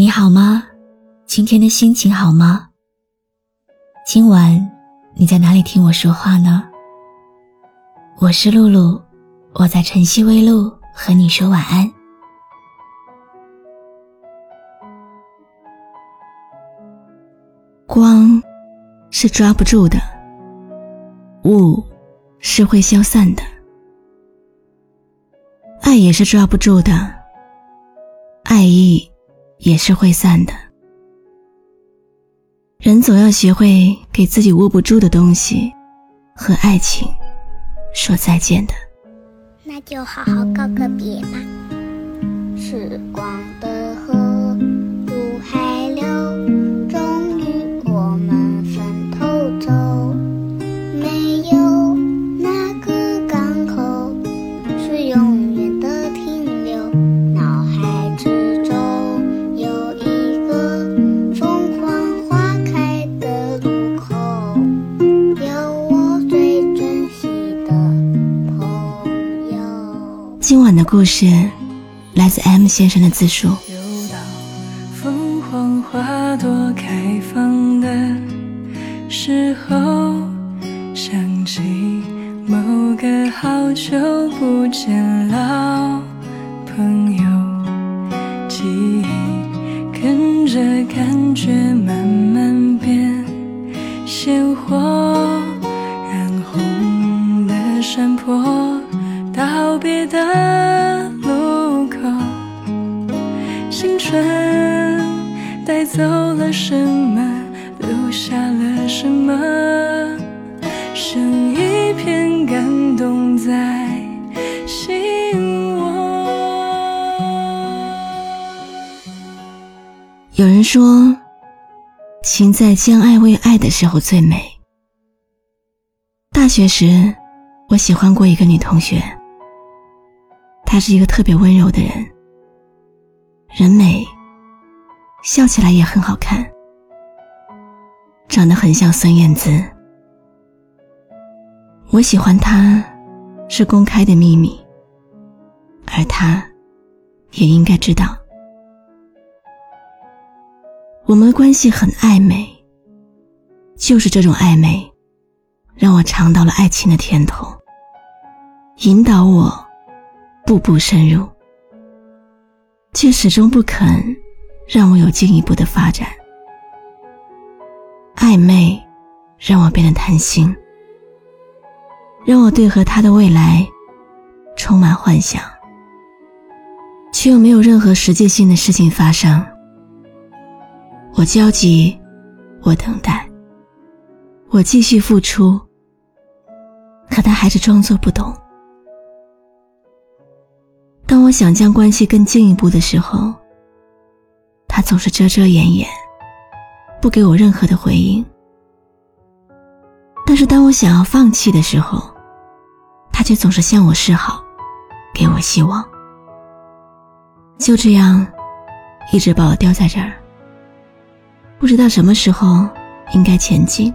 你好吗？今天的心情好吗？今晚你在哪里听我说话呢？我是露露，我在晨曦微露和你说晚安。光是抓不住的，雾是会消散的，爱也是抓不住的，爱意也是会散的。人总要学会给自己握不住的东西和爱情说再见的。那就好好告个别吧。时光的晚的故事来自 M 先生的自述。又到凤凰花朵开放的时候，想起某个好久不见老朋友，记忆跟着感觉慢慢变鲜活，染红的山坡，道别的走了什么，留下了什么？剩一片感动在心窝。有人说，情在将爱为爱的时候最美。大学时，我喜欢过一个女同学，她是一个特别温柔的人，人美，笑起来也很好看，长得很像孙燕姿。我喜欢他，是公开的秘密，而他也应该知道。我们的关系很暧昧，就是这种暧昧，让我尝到了爱情的甜头，引导我步步深入，却始终不肯让我有进一步的发展。暧昧让我变得贪心，让我对和他的未来充满幻想，却又没有任何实际性的事情发生。我焦急，我等待，我继续付出，可他还是装作不懂。当我想将关系更进一步的时候，他总是遮遮掩掩，不给我任何的回应。但是当我想要放弃的时候，他却总是向我示好，给我希望。就这样，一直把我丢在这儿。不知道什么时候应该前进，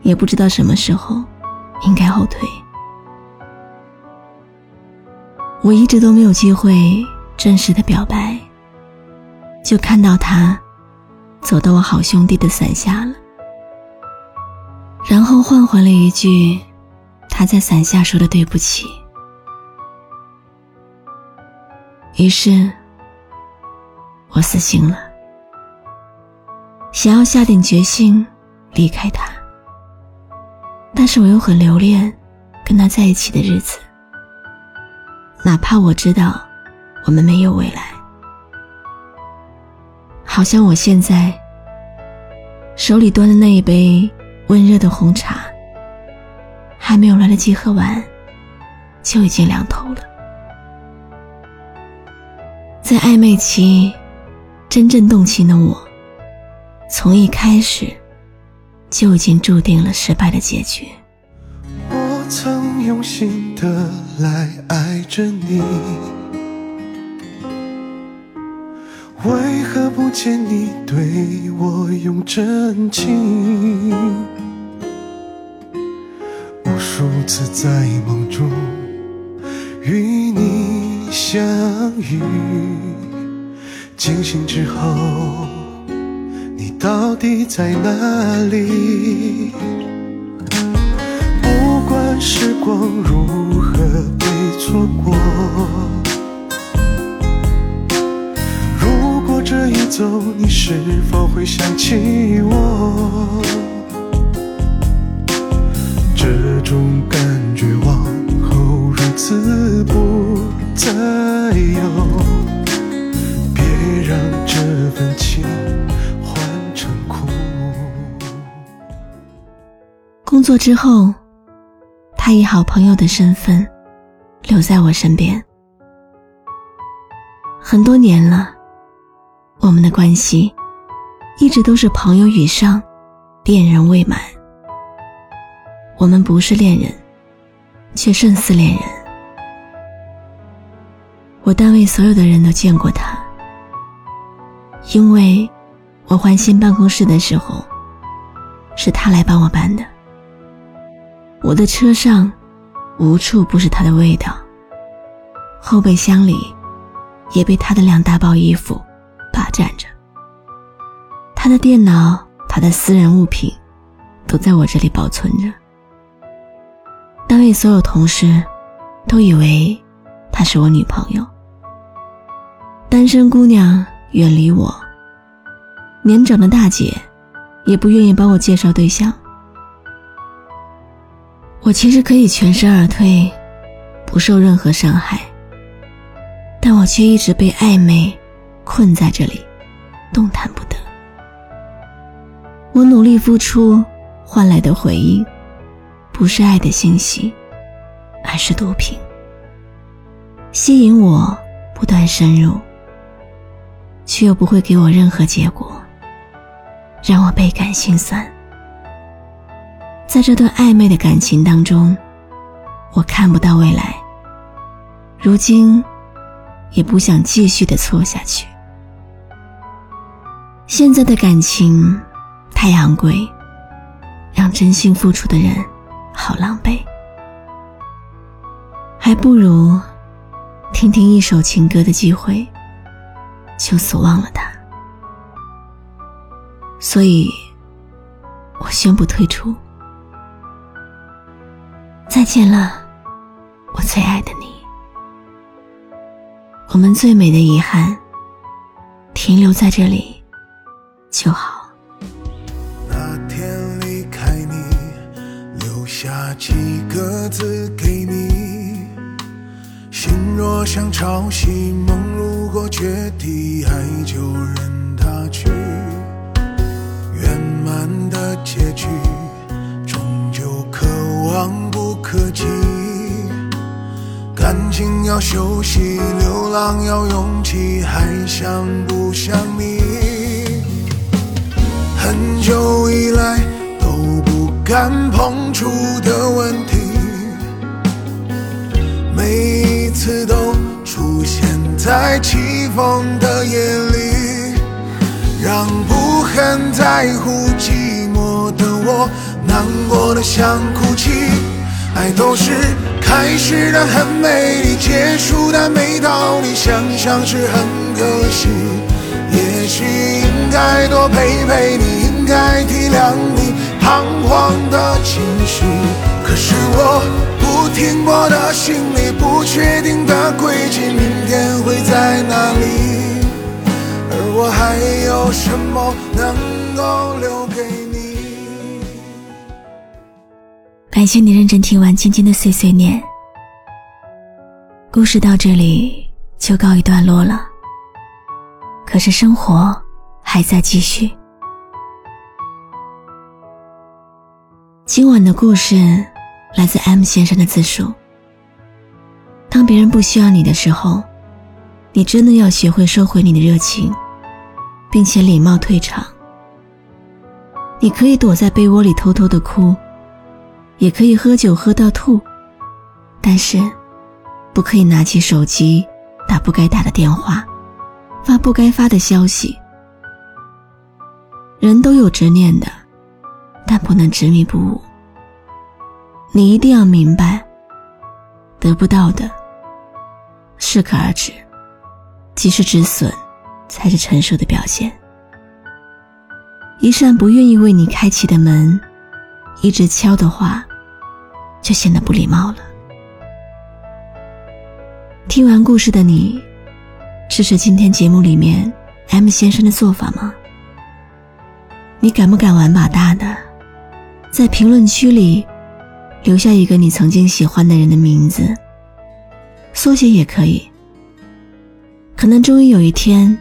也不知道什么时候应该后退。我一直都没有机会正式的表白，就看到他走到我好兄弟的伞下了，然后换回了一句他在伞下说的对不起。于是，我死心了。想要下定决心离开他，但是我又很留恋跟他在一起的日子，哪怕我知道我们没有未来。好像我现在手里端的那一杯温热的红茶，还没有来得及喝完，就已经凉透了。在暧昧期，真正动情的我。从一开始，就已经注定了失败的结局。我曾用心的来爱着你，为何不见你对我用真情？无数次在梦中与你相遇。惊醒之后，你到底在哪里？不管时光如何被错过，这一走，你是否会想起我？这种感觉往后日子不再有，别让这份情换成苦。工作之后，他以好朋友的身份留在我身边。很多年了，我们的关系一直都是朋友以上，恋人未满。我们不是恋人，却胜似恋人。我单位所有的人都见过他，因为我换新办公室的时候，是他来帮我搬的。我的车上无处不是他的味道，后备箱里也被他的两大包衣服霸占着。他的电脑、他的私人物品都在我这里保存着。单位所有同事都以为她是我女朋友。单身姑娘远离我，年长的大姐也不愿意帮我介绍对象。我其实可以全身而退，不受任何伤害，但我却一直被暧昧困在这里，动弹不得。我努力付出换来的回应。不是爱的信息，而是毒品，吸引我不断深入，却又不会给我任何结果，让我倍感心酸。在这段暧昧的感情当中，我看不到未来，如今也不想继续的错下去。现在的感情太昂贵，让真心付出的人。好狼狈，还不如听听一首情歌的机会，就此忘了他。所以，我宣布退出。再见了，我最爱的你。我们最美的遗憾，停留在这里就好。那天离开你，留下几个字给你，心若像潮汐，梦如果决堤，爱就任它去。圆满的结局，终究可望不可及。感情要休息，流浪要勇气，还想不想你？很久以来都不。敢碰触的问题，每一次都出现在起风的夜里，让不很在乎寂寞的我难过的想哭泣。爱都是开始的很美丽，结束的没道理，想想是很可惜。也许应该多陪陪你，应该体谅你。彷徨的情绪，可是我不停泊的心里，不确定的轨迹，明天会在哪里？而我还有什么能够留给你？感谢你认真听完今天的碎碎念，故事到这里就告一段落了。可是生活还在继续。今晚的故事来自 M 先生的自述。当别人不需要你的时候，你真的要学会收回你的热情，并且礼貌退场。你可以躲在被窝里偷偷的哭，也可以喝酒喝到吐，但是不可以拿起手机打不该打的电话，发不该发的消息。人都有执念的。但不能执迷不悟。你一定要明白，得不到的，适可而止，及时止损，才是成熟的表现。一扇不愿意为你开启的门，一直敲的话，就显得不礼貌了。听完故事的你，这是今天节目里面 M 先生的做法吗？你敢不敢玩把大的，在评论区里留下一个你曾经喜欢的人的名字，缩写也可以。可能终于有一天，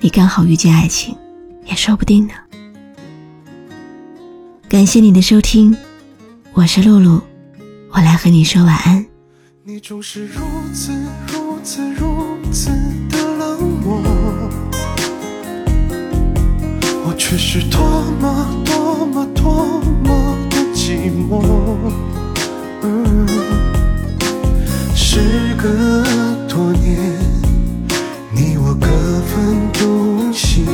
你刚好遇见爱情，也说不定呢。感谢你的收听，我是露露，我来和你说晚安。你总是如此如此如此却是多么多么多么的寂寞。嗯，时隔多年，你我各分东西，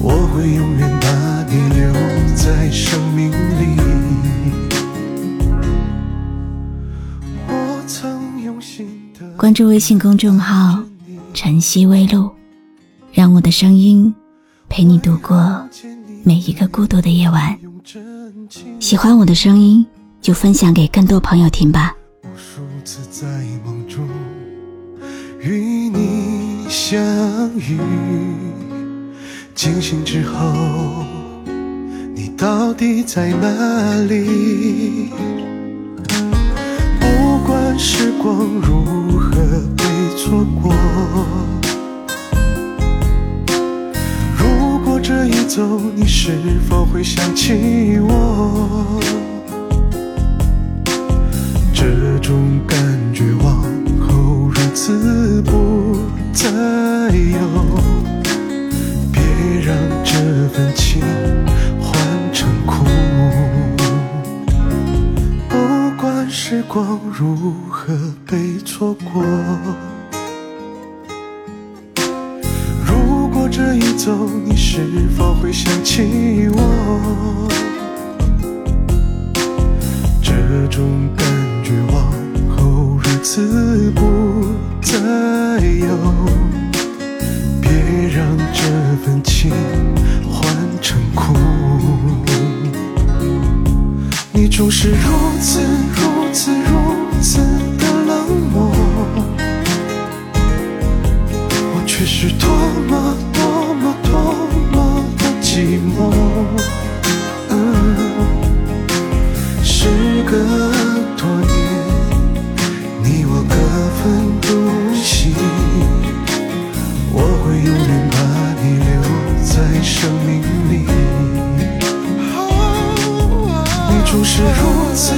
我会永远把你留在生命里。我曾用心的关注微信公众号“晨曦微露”，让我的声音陪你度过每一个孤独的夜晚。喜欢我的声音，就分享给更多朋友听吧。无数次在梦中与你相遇，惊醒之后，你到底在哪里？不管时光如何被错过，这一走，你是否会想起我？这种感觉往后如此不再有，别让这份情换成苦。不管时光如何被错过，你是否会想起我？这种感觉往后如此不再有，别让这份情换成苦。你总是如此隔多年你我各分东西我会永远把你留在生命里。你总是如此